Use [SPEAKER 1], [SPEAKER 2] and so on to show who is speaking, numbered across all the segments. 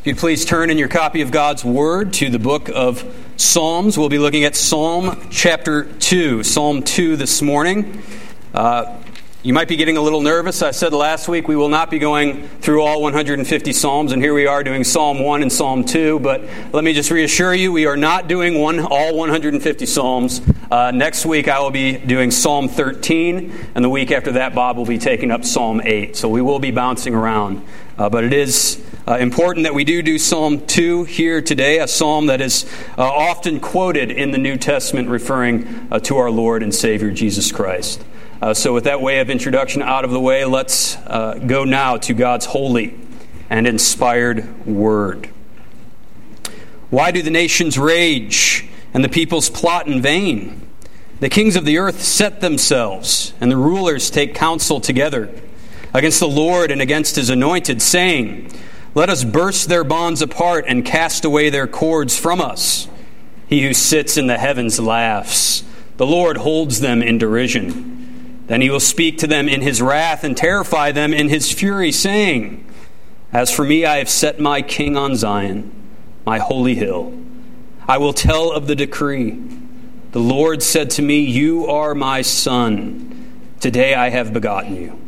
[SPEAKER 1] If you'd please turn in your copy of God's Word to the book of Psalms, we'll be looking at Psalm chapter 2. Psalm 2 this morning. Uh, you might be getting a little nervous. I said last week we will not be going through all 150 Psalms, and here we are doing Psalm 1 and Psalm 2. But let me just reassure you, we are not doing one, all 150 Psalms. Uh, next week I will be doing Psalm 13, and the week after that, Bob will be taking up Psalm 8. So we will be bouncing around. Uh, but it is uh, important that we do do Psalm 2 here today, a psalm that is uh, often quoted in the New Testament referring uh, to our Lord and Savior Jesus Christ. Uh, so, with that way of introduction out of the way, let's uh, go now to God's holy and inspired word. Why do the nations rage and the peoples plot in vain? The kings of the earth set themselves, and the rulers take counsel together against the Lord and against his anointed, saying, Let us burst their bonds apart and cast away their cords from us. He who sits in the heavens laughs. The Lord holds them in derision. Then he will speak to them in his wrath and terrify them in his fury, saying, As for me, I have set my king on Zion, my holy hill. I will tell of the decree. The Lord said to me, You are my son. Today I have begotten you.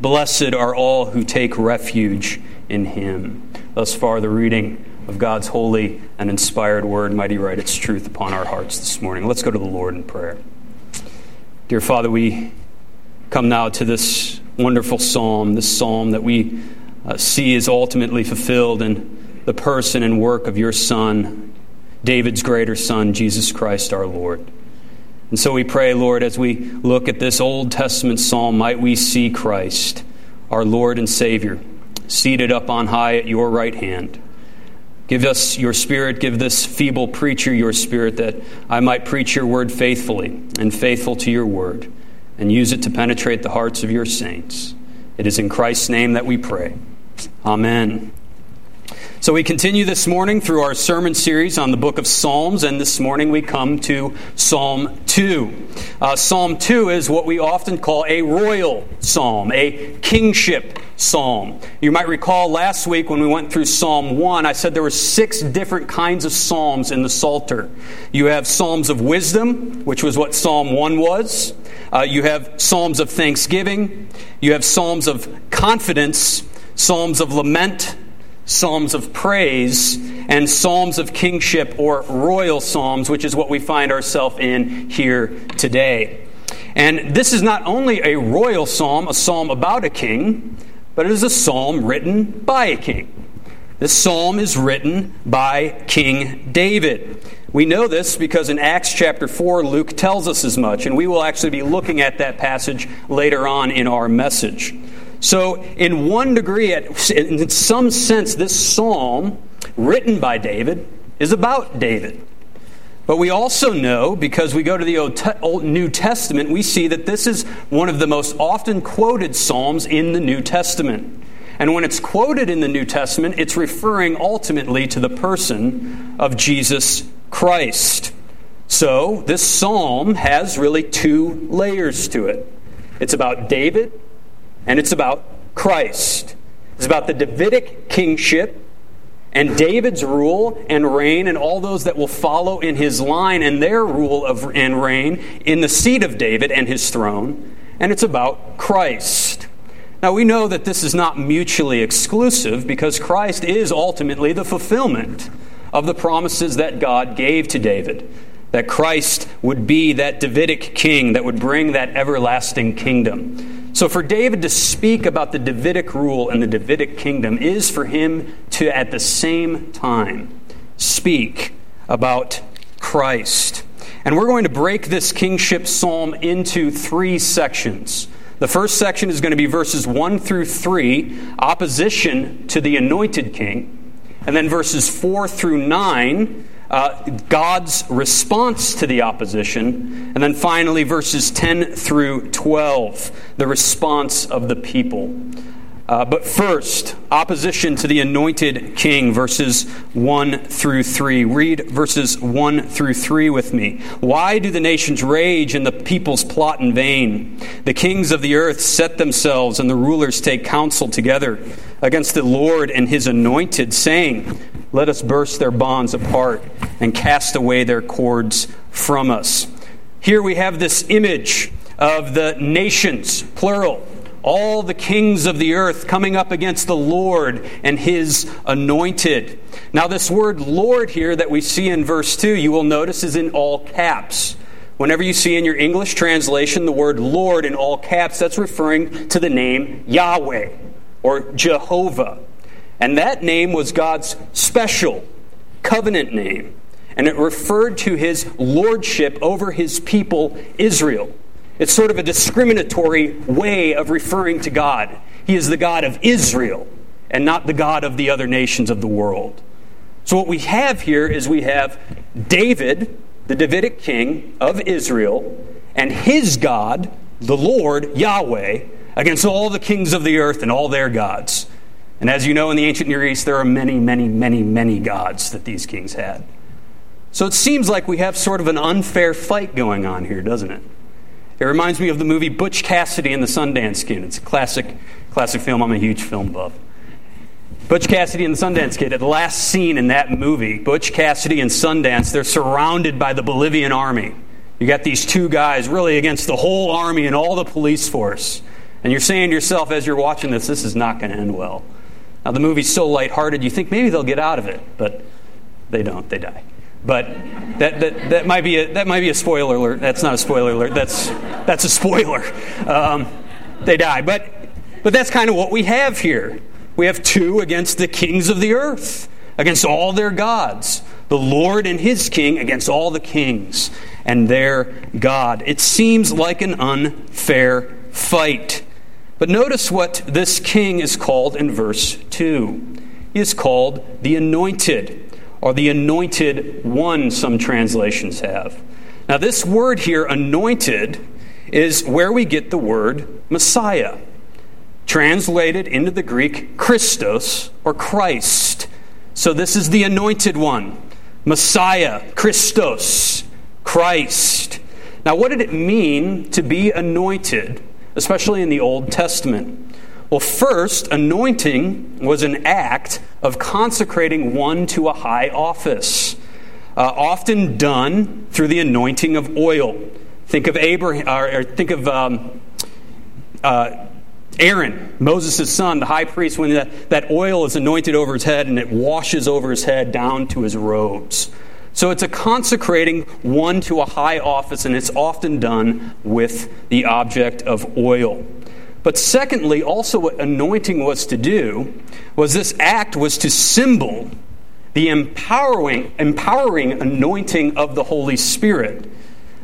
[SPEAKER 1] Blessed are all who take refuge in him. Thus far, the reading of God's holy and inspired word. Mighty write its truth upon our hearts this morning. Let's go to the Lord in prayer. Dear Father, we come now to this wonderful psalm, this psalm that we uh, see is ultimately fulfilled in the person and work of your Son, David's greater Son, Jesus Christ our Lord. And so we pray, Lord, as we look at this Old Testament psalm, might we see Christ, our Lord and Savior, seated up on high at your right hand. Give us your spirit, give this feeble preacher your spirit, that I might preach your word faithfully and faithful to your word, and use it to penetrate the hearts of your saints. It is in Christ's name that we pray. Amen. So we continue this morning through our sermon series on the book of Psalms, and this morning we come to Psalm 2. Uh, psalm 2 is what we often call a royal psalm, a kingship psalm. You might recall last week when we went through Psalm 1, I said there were six different kinds of psalms in the Psalter. You have psalms of wisdom, which was what Psalm 1 was. Uh, you have psalms of thanksgiving. You have psalms of confidence, psalms of lament, psalms of praise, and psalms of kingship or royal psalms, which is what we find ourselves in here today. And this is not only a royal psalm, a psalm about a king, but it is a psalm written by a king. This psalm is written by King David. We know this because in Acts chapter 4, Luke tells us as much, and we will actually be looking at that passage later on in our message. So, in one degree, in some sense, this psalm, written by David, is about David. But we also know, because we go to the Old New Testament, we see that this is one of the most often quoted Psalms in the New Testament. And when it's quoted in the New Testament, it's referring ultimately to the person of Jesus Christ. So, this psalm has really two layers to it it's about David, and it's about Christ. It's about the Davidic kingship and David's rule and reign, and all those that will follow in his line and their rule of, and reign in the seat of David and his throne. And it's about Christ. Now, we know that this is not mutually exclusive because Christ is ultimately the fulfillment of the promises that God gave to David. That Christ would be that Davidic king that would bring that everlasting kingdom. So, for David to speak about the Davidic rule and the Davidic kingdom is for him to, at the same time, speak about Christ. And we're going to break this kingship psalm into three sections. The first section is going to be verses 1 through 3, opposition to the anointed king. And then verses 4 through 9, uh, God's response to the opposition. And then finally, verses 10 through 12, the response of the people. Uh, but first, opposition to the anointed king, verses 1 through 3. Read verses 1 through 3 with me. Why do the nations rage and the peoples plot in vain? The kings of the earth set themselves, and the rulers take counsel together against the Lord and his anointed, saying, Let us burst their bonds apart and cast away their cords from us. Here we have this image of the nations, plural all the kings of the earth coming up against the Lord and his anointed. Now, this word Lord here that we see in verse 2, you will notice is in all caps. Whenever you see in your English translation the word Lord in all caps, that's referring to the name Yahweh or Jehovah. And that name was God's special covenant name. And it referred to his lordship over his people, Israel. It's sort of a discriminatory way of referring to God. He is the God of Israel and not the God of the other nations of the world. So, what we have here is we have David, the Davidic king of Israel, and his God, the Lord, Yahweh, against all the kings of the earth and all their gods. And as you know, in the ancient Near East, there are many, many, many, many gods that these kings had. So it seems like we have sort of an unfair fight going on here, doesn't it? It reminds me of the movie Butch Cassidy and the Sundance Kid. It's a classic, classic film. I'm a huge film buff. Butch Cassidy and the Sundance Kid. At the last scene in that movie, Butch Cassidy and Sundance, they're surrounded by the Bolivian army. You got these two guys really against the whole army and all the police force. And you're saying to yourself as you're watching this, this is not going to end well. Now, the movie's so lighthearted, you think maybe they'll get out of it, but they don't. They die. But that, that, that, might be a, that might be a spoiler alert. That's not a spoiler alert. That's, that's a spoiler. Um, they die. But, but that's kind of what we have here. We have two against the kings of the earth, against all their gods. The Lord and his king against all the kings and their God. It seems like an unfair fight. But notice what this king is called in verse 2. He is called the anointed or the anointed one, some translations have. Now, this word here, anointed, is where we get the word Messiah, translated into the Greek Christos or Christ. So, this is the anointed one, Messiah, Christos, Christ. Now, what did it mean to be anointed, especially in the Old Testament? Well, first, anointing was an act of consecrating one to a high office, uh, often done through the anointing of oil. Think of Abraham, or, or think of um, uh, Aaron, Moses' son, the high priest, when that, that oil is anointed over his head and it washes over his head down to his robes. So it's a consecrating one to a high office, and it's often done with the object of oil. But secondly, also what anointing was to do was this act was to symbol the empowering, empowering anointing of the Holy Spirit,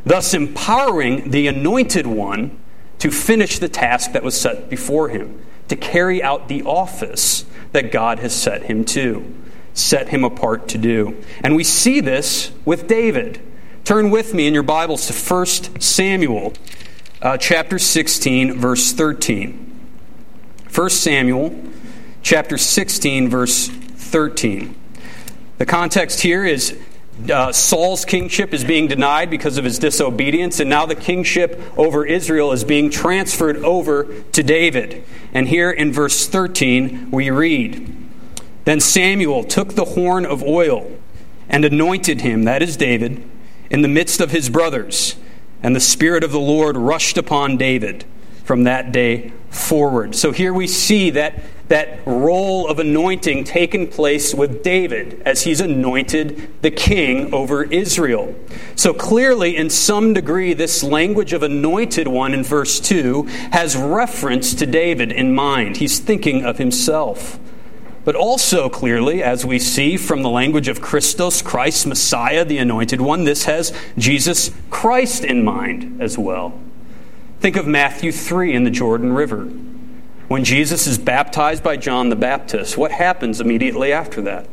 [SPEAKER 1] thus empowering the anointed one to finish the task that was set before him, to carry out the office that God has set him to, set him apart to do. And we see this with David. Turn with me in your Bibles to 1 Samuel uh, chapter 16, verse 13. 1 Samuel chapter 16, verse 13. The context here is uh, Saul's kingship is being denied because of his disobedience, and now the kingship over Israel is being transferred over to David. And here in verse 13, we read Then Samuel took the horn of oil and anointed him, that is David, in the midst of his brothers. And the Spirit of the Lord rushed upon David from that day forward. So here we see that, that role of anointing taken place with David as he's anointed the king over Israel. So clearly, in some degree, this language of anointed one in verse 2 has reference to David in mind. He's thinking of himself. But also, clearly, as we see from the language of Christos, Christ, Messiah, the Anointed One, this has Jesus Christ in mind as well. Think of Matthew 3 in the Jordan River. When Jesus is baptized by John the Baptist, what happens immediately after that?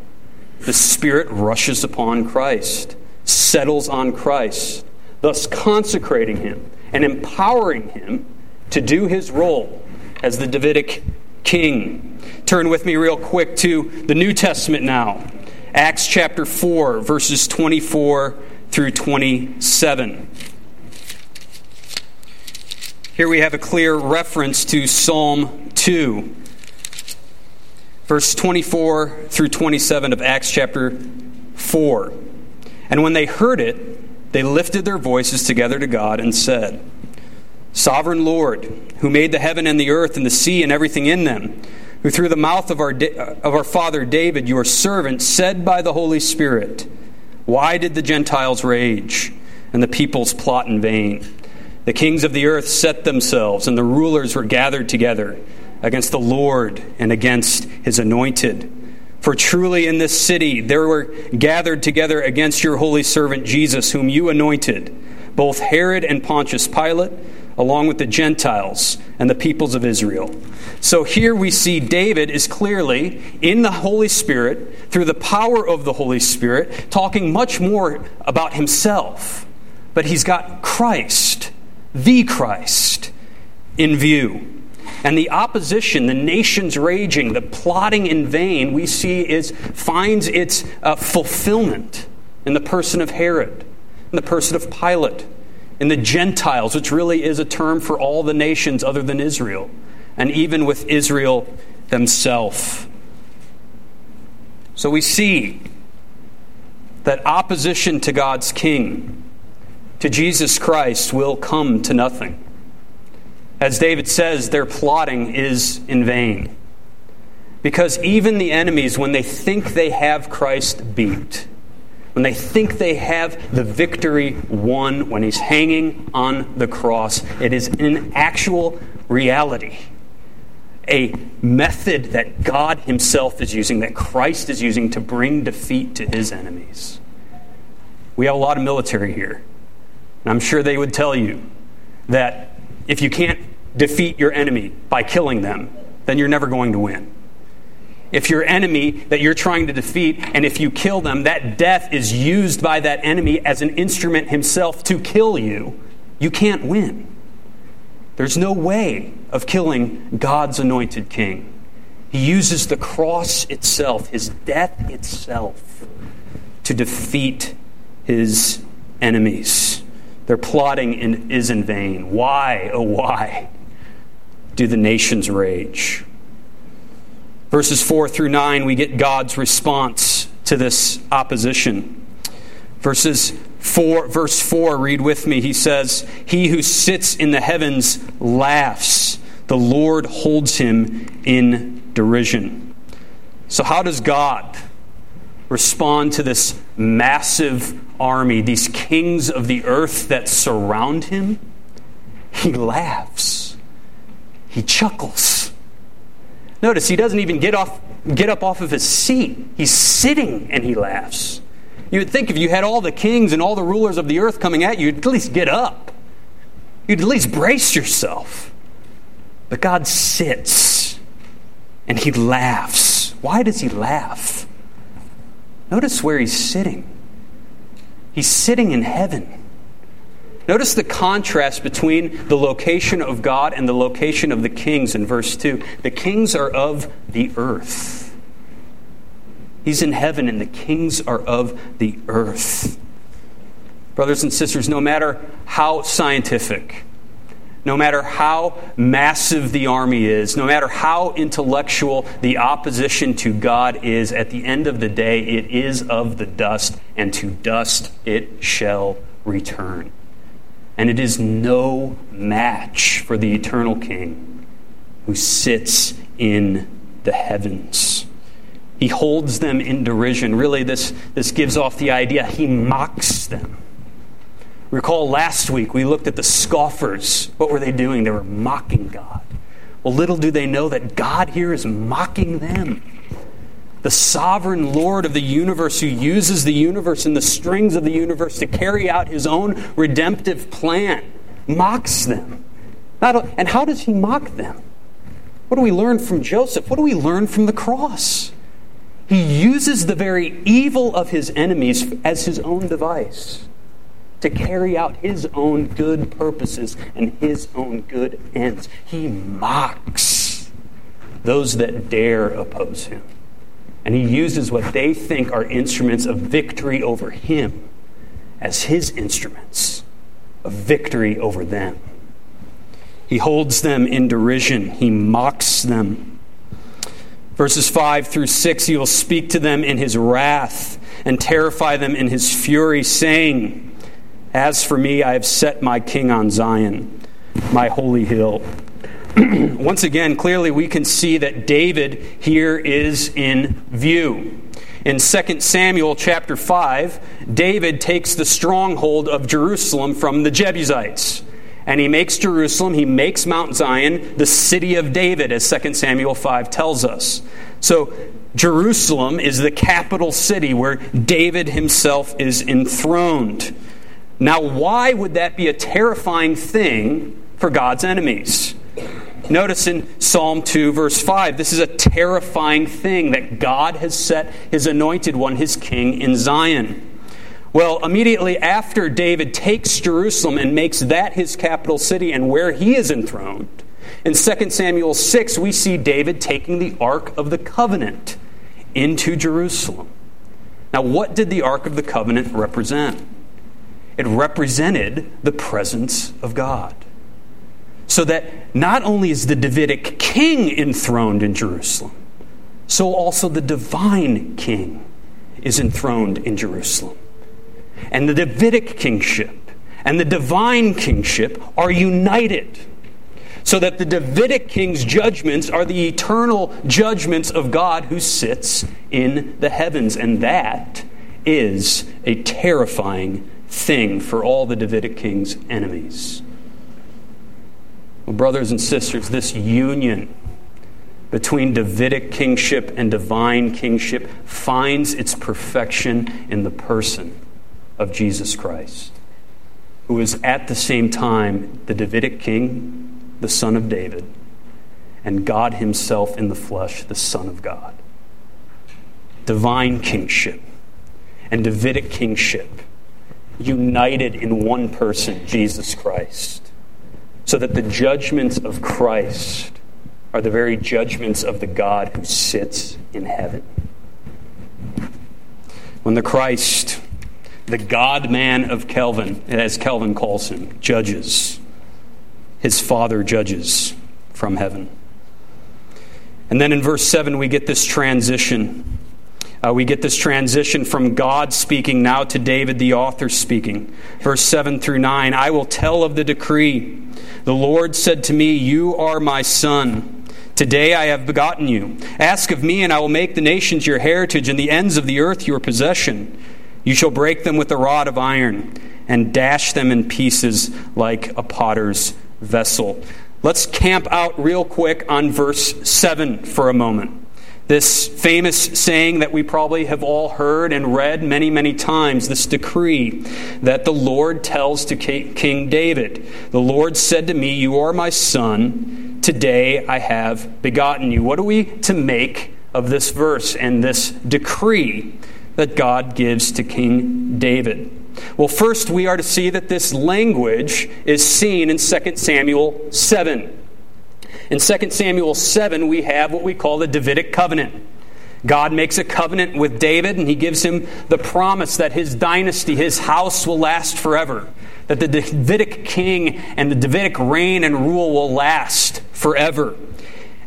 [SPEAKER 1] the Spirit rushes upon Christ, settles on Christ, thus consecrating him and empowering him to do his role as the Davidic king. Turn with me real quick to the New Testament now. Acts chapter 4, verses 24 through 27. Here we have a clear reference to Psalm 2, verse 24 through 27 of Acts chapter 4. And when they heard it, they lifted their voices together to God and said, Sovereign Lord, who made the heaven and the earth and the sea and everything in them, who through the mouth of our, uh, of our father David, your servant, said by the Holy Spirit, Why did the Gentiles rage and the peoples plot in vain? The kings of the earth set themselves, and the rulers were gathered together against the Lord and against his anointed. For truly in this city there were gathered together against your holy servant Jesus, whom you anointed, both Herod and Pontius Pilate along with the Gentiles and the peoples of Israel. So here we see David is clearly in the Holy Spirit, through the power of the Holy Spirit, talking much more about himself. But he's got Christ, the Christ, in view. And the opposition, the nations raging, the plotting in vain, we see is finds its uh, fulfillment in the person of Herod, in the person of Pilate, in the Gentiles, which really is a term for all the nations other than Israel, and even with Israel themselves. So we see that opposition to God's king, to Jesus Christ, will come to nothing. As David says, their plotting is in vain. Because even the enemies, when they think they have Christ beat, when they think they have the victory won when he's hanging on the cross, it is in actual reality a method that God Himself is using, that Christ is using to bring defeat to His enemies. We have a lot of military here. And I'm sure they would tell you that if you can't defeat your enemy by killing them, then you're never going to win. If your enemy that you're trying to defeat, and if you kill them, that death is used by that enemy as an instrument himself to kill you, you can't win. There's no way of killing God's anointed king. He uses the cross itself, his death itself, to defeat his enemies. Their plotting in, is in vain. Why, oh, why do the nations rage? Verses 4 through 9, we get God's response to this opposition. Verses 4, verse 4, read with me. He says, He who sits in the heavens laughs, the Lord holds him in derision. So, how does God respond to this massive army, these kings of the earth that surround him? He laughs, he chuckles. Notice he doesn't even get, off, get up off of his seat. He's sitting and he laughs. You would think if you had all the kings and all the rulers of the earth coming at you, you'd at least get up. You'd at least brace yourself. But God sits and he laughs. Why does he laugh? Notice where he's sitting. He's sitting in heaven. Notice the contrast between the location of God and the location of the kings in verse 2. The kings are of the earth. He's in heaven, and the kings are of the earth. Brothers and sisters, no matter how scientific, no matter how massive the army is, no matter how intellectual the opposition to God is, at the end of the day, it is of the dust, and to dust it shall return and it is no match for the eternal King who sits in the heavens. He holds them in derision. Really, this, this gives off the idea he mocks them. Recall last week we looked at the scoffers. What were they doing? They were mocking God. Well, little do they know that God here is mocking them the sovereign Lord of the universe who uses the universe and the strings of the universe to carry out his own redemptive plan, mocks them. And how does he mock them? What do we learn from Joseph? What do we learn from the cross? He uses the very evil of his enemies as his own device to carry out his own good purposes and his own good ends. He mocks those that dare oppose him. And he uses what they think are instruments of victory over him as his instruments of victory over them. He holds them in derision, he mocks them. Verses 5 through 6 He will speak to them in his wrath and terrify them in his fury, saying, as for me, I have set my king on Zion, my holy hill. Once again, clearly we can see that David here is in view. In 2 Samuel chapter 5, David takes the stronghold of Jerusalem from the Jebusites. And he makes Jerusalem, he makes Mount Zion the city of David, as 2 Samuel 5 tells us. So, Jerusalem is the capital city where David himself is enthroned. Now, why would that be a terrifying thing for God's enemies? Notice in Psalm 2, verse 5, this is a terrifying thing that God has set his anointed one, his king, in Zion. Well, immediately after David takes Jerusalem and makes that his capital city and where he is enthroned, in 2 Samuel 6, we see David taking the Ark of the Covenant into Jerusalem. Now, what did the Ark of the Covenant represent? it represented the presence of God. So that not only is the Davidic king enthroned in Jerusalem, so also the divine king is enthroned in Jerusalem. And the Davidic kingship and the divine kingship are united. So that the Davidic king's judgments are the eternal judgments of God who sits in the heavens. And that is a terrifying thing for all the Davidic king's enemies. Well, brothers and sisters, this union between Davidic kingship and divine kingship finds its perfection in the person of Jesus Christ, who is at the same time the Davidic king, the son of David, and God himself in the flesh, the Son of God. Divine kingship and Davidic kingship united in one person, Jesus Christ, so that the judgments of Christ are the very judgments of the God who sits in heaven. When the Christ, the God man of Calvin, as Calvin calls him, judges, his Father judges from heaven. And then in verse 7, we get this transition uh, we get this transition from God speaking now to David, the author, speaking. Verse 7 through 9 I will tell of the decree. The Lord said to me, You are my son. Today I have begotten you. Ask of me, and I will make the nations your heritage and the ends of the earth your possession. You shall break them with a rod of iron and dash them in pieces like a potter's vessel. Let's camp out real quick on verse 7 for a moment. This famous saying that we probably have all heard and read many, many times this decree that the Lord tells to King David The Lord said to me, You are my son. Today I have begotten you. What are we to make of this verse and this decree that God gives to King David? Well, first, we are to see that this language is seen in 2 Samuel 7. In 2 Samuel 7, we have what we call the Davidic covenant. God makes a covenant with David, and he gives him the promise that his dynasty, his house, will last forever. That the Davidic king and the Davidic reign and rule will last forever.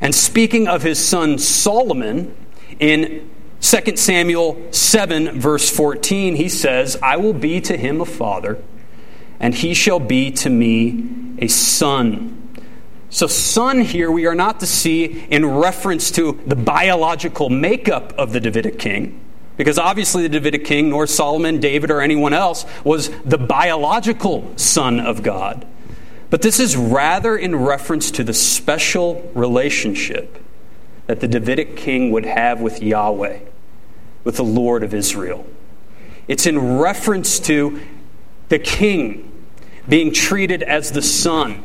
[SPEAKER 1] And speaking of his son Solomon, in 2 Samuel 7, verse 14, he says, I will be to him a father, and he shall be to me a son. So, son here we are not to see in reference to the biological makeup of the Davidic king, because obviously the Davidic king, nor Solomon, David, or anyone else, was the biological son of God. But this is rather in reference to the special relationship that the Davidic king would have with Yahweh, with the Lord of Israel. It's in reference to the king being treated as the son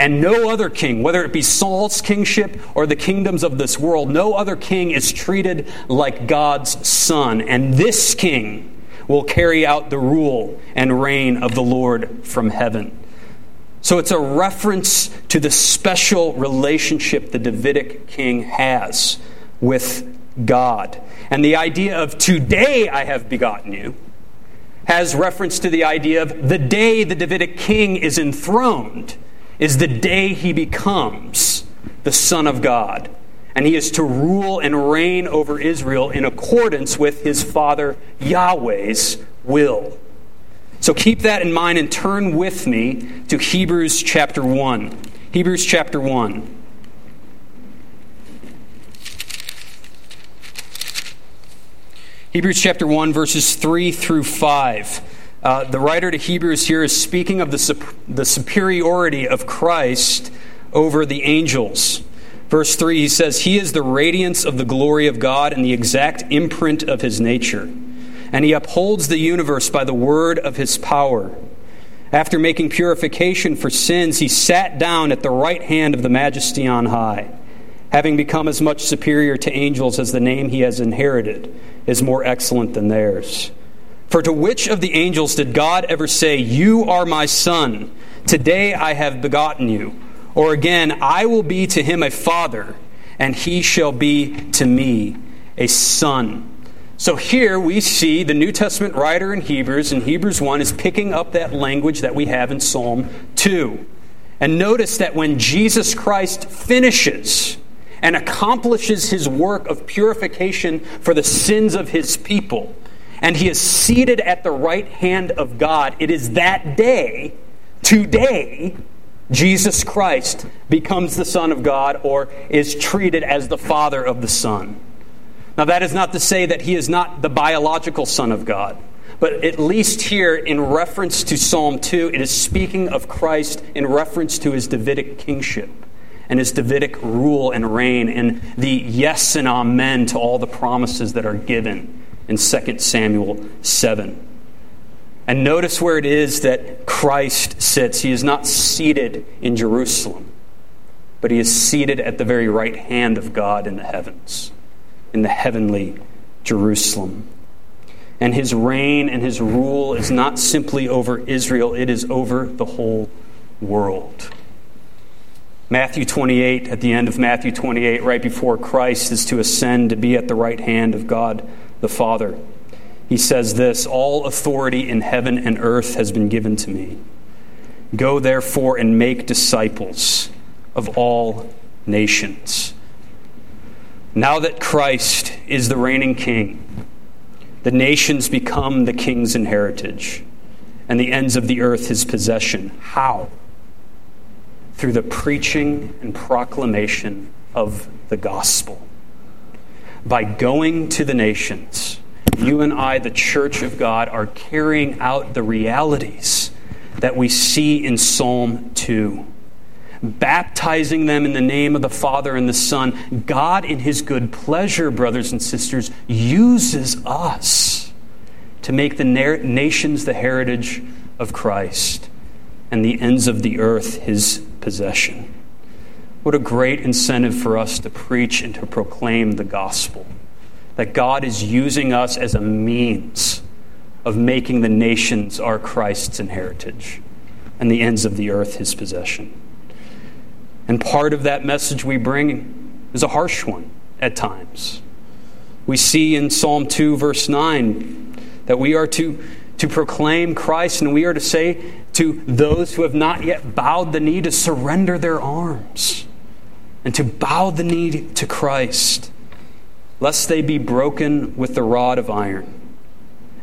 [SPEAKER 1] And no other king, whether it be Saul's kingship or the kingdoms of this world, no other king is treated like God's son. And this king will carry out the rule and reign of the Lord from heaven. So it's a reference to the special relationship the Davidic king has with God. And the idea of today I have begotten you has reference to the idea of the day the Davidic king is enthroned is the day he becomes the Son of God. And he is to rule and reign over Israel in accordance with his father Yahweh's will. So keep that in mind and turn with me to Hebrews chapter 1. Hebrews chapter 1. Hebrews chapter 1, verses 3 through 5. Uh, the writer to Hebrews here is speaking of the, the superiority of Christ over the angels. Verse 3, he says, He is the radiance of the glory of God and the exact imprint of his nature. And he upholds the universe by the word of his power. After making purification for sins, he sat down at the right hand of the majesty on high, having become as much superior to angels as the name he has inherited is more excellent than theirs. For to which of the angels did God ever say, You are my son, today I have begotten you? Or again, I will be to him a father, and he shall be to me a son. So here we see the New Testament writer in Hebrews, in Hebrews 1, is picking up that language that we have in Psalm 2. And notice that when Jesus Christ finishes and accomplishes his work of purification for the sins of his people, and he is seated at the right hand of God, it is that day, today, Jesus Christ becomes the Son of God or is treated as the Father of the Son. Now, that is not to say that he is not the biological Son of God, but at least here, in reference to Psalm 2, it is speaking of Christ in reference to his Davidic kingship and his Davidic rule and reign and the yes and amen to all the promises that are given in 2 Samuel 7. And notice where it is that Christ sits. He is not seated in Jerusalem, but he is seated at the very right hand of God in the heavens, in the heavenly Jerusalem. And his reign and his rule is not simply over Israel, it is over the whole world. Matthew 28, at the end of Matthew 28, right before Christ is to ascend to be at the right hand of God the Father. He says this All authority in heaven and earth has been given to me. Go therefore and make disciples of all nations. Now that Christ is the reigning king, the nations become the king's inheritance, and the ends of the earth his possession. How? Through the preaching and proclamation of the gospel by going to the nations, you and I, the church of God, are carrying out the realities that we see in Psalm 2. Baptizing them in the name of the Father and the Son. God, in His good pleasure, brothers and sisters, uses us to make the nations the heritage of Christ and the ends of the earth His possession. What a great incentive for us to preach and to proclaim the gospel. That God is using us as a means of making the nations our Christ's inheritance and the ends of the earth his possession. And part of that message we bring is a harsh one at times. We see in Psalm 2, verse 9, that we are to, to proclaim Christ and we are to say to those who have not yet bowed the knee to surrender their arms and to bow the knee to Christ, lest they be broken with the rod of iron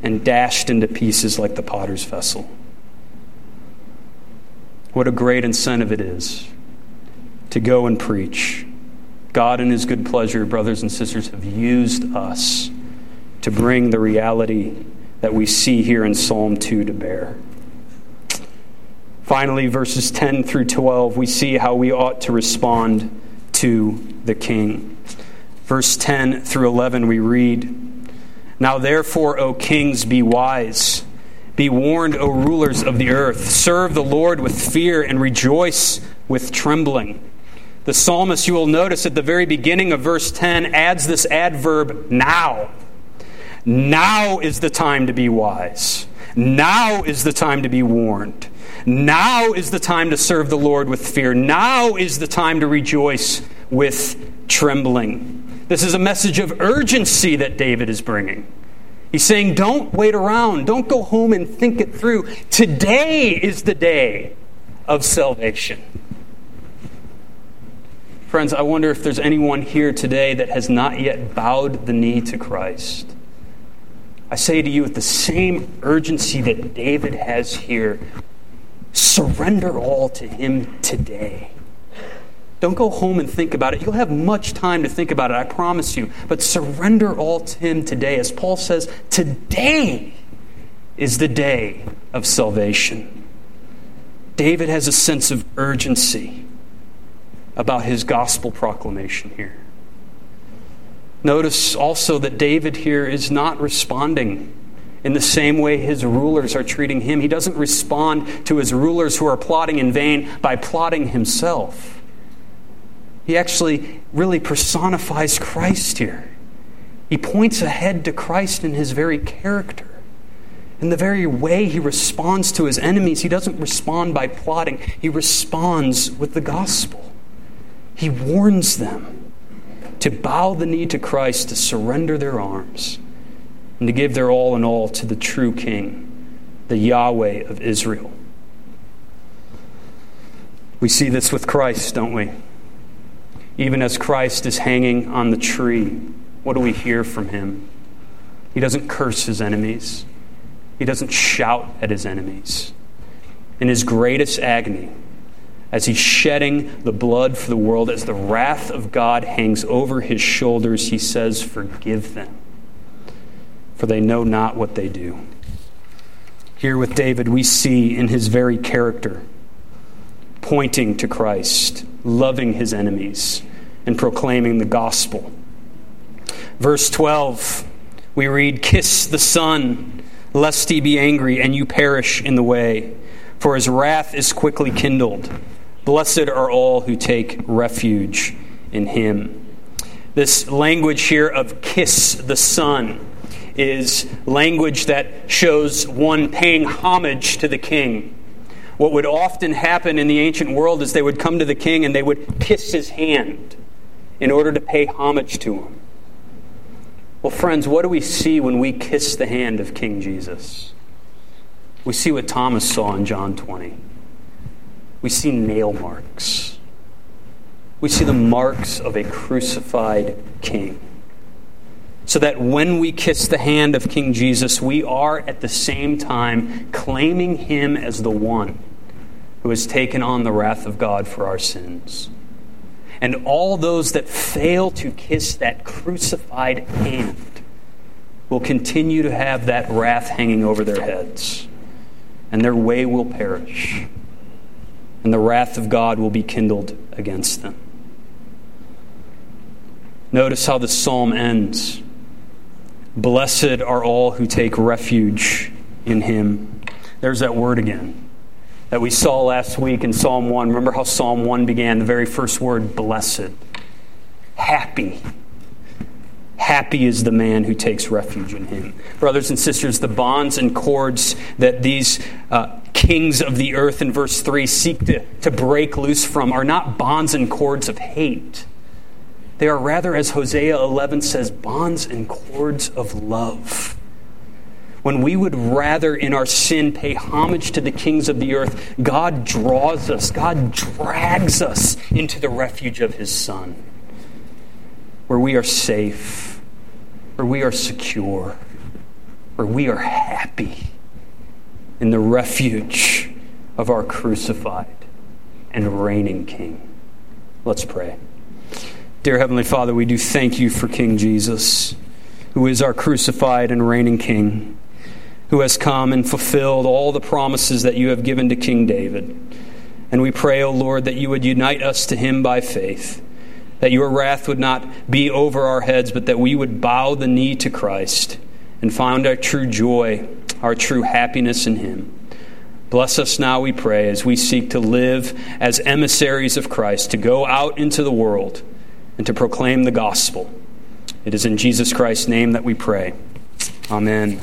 [SPEAKER 1] and dashed into pieces like the potter's vessel. What a great incentive it is to go and preach. God, in His good pleasure, brothers and sisters, have used us to bring the reality that we see here in Psalm 2 to bear. Finally, verses 10 through 12, we see how we ought to respond to the king. Verse 10 through 11, we read Now therefore, O kings, be wise. Be warned, O rulers of the earth. Serve the Lord with fear and rejoice with trembling. The psalmist, you will notice at the very beginning of verse 10, adds this adverb now. Now is the time to be wise. Now is the time to be warned. Now is the time to serve the Lord with fear. Now is the time to rejoice with trembling. This is a message of urgency that David is bringing. He's saying, Don't wait around. Don't go home and think it through. Today is the day of salvation. Friends, I wonder if there's anyone here today that has not yet bowed the knee to Christ. I say to you with the same urgency that David has here surrender all to Him today. Don't go home and think about it. You'll have much time to think about it, I promise you. But surrender all to Him today. As Paul says, today is the day of salvation. David has a sense of urgency about his gospel proclamation here. Notice also that David here is not responding in the same way his rulers are treating him. He doesn't respond to his rulers who are plotting in vain by plotting himself. He actually really personifies Christ here. He points ahead to Christ in his very character. In the very way he responds to his enemies, he doesn't respond by plotting, he responds with the gospel. He warns them to bow the knee to Christ, to surrender their arms, and to give their all in all to the true King, the Yahweh of Israel. We see this with Christ, don't we? Even as Christ is hanging on the tree, what do we hear from him? He doesn't curse his enemies, he doesn't shout at his enemies. In his greatest agony, as he's shedding the blood for the world, as the wrath of God hangs over his shoulders, he says, Forgive them, for they know not what they do. Here with David, we see in his very character, pointing to Christ, loving his enemies, and proclaiming the gospel. Verse 12, we read, Kiss the Son, lest he be angry and you perish in the way, for his wrath is quickly kindled. Blessed are all who take refuge in him. This language here of kiss the Son is language that shows one paying homage to the king. What would often happen in the ancient world is they would come to the king and they would kiss his hand in order to pay homage to him. Well, friends, what do we see when we kiss the hand of King Jesus? We see what Thomas saw in John 20 we see nail marks. We see the marks of a crucified king. So that when we kiss the hand of King Jesus, we are at the same time claiming him as the one who has taken on the wrath of God for our sins. And all those that fail to kiss that crucified hand will continue to have that wrath hanging over their heads, and their way will perish and the wrath of God will be kindled against them. Notice how the psalm ends. Blessed are all who take refuge in him. There's that word again that we saw last week in Psalm 1. Remember how Psalm 1 began? The very first word, blessed. Happy. Happy is the man who takes refuge in him. Brothers and sisters, the bonds and cords that these uh, kings of the earth in verse 3 seek to, to break loose from are not bonds and cords of hate. They are rather, as Hosea 11 says, bonds and cords of love. When we would rather in our sin pay homage to the kings of the earth, God draws us, God drags us into the refuge of his Son, where we are safe, where we are secure, where we are happy in the refuge of our crucified and reigning King. Let's pray. Dear Heavenly Father, we do thank you for King Jesus, who is our crucified and reigning King, who has come and fulfilled all the promises that you have given to King David. And we pray, O Lord, that you would unite us to him by faith, that your wrath would not be over our heads, but that we would bow the knee to Christ and find our true joy our true happiness in Him. Bless us now, we pray, as we seek to live as emissaries of Christ, to go out into the world and to proclaim the gospel. It is in Jesus Christ's name that we pray. Amen.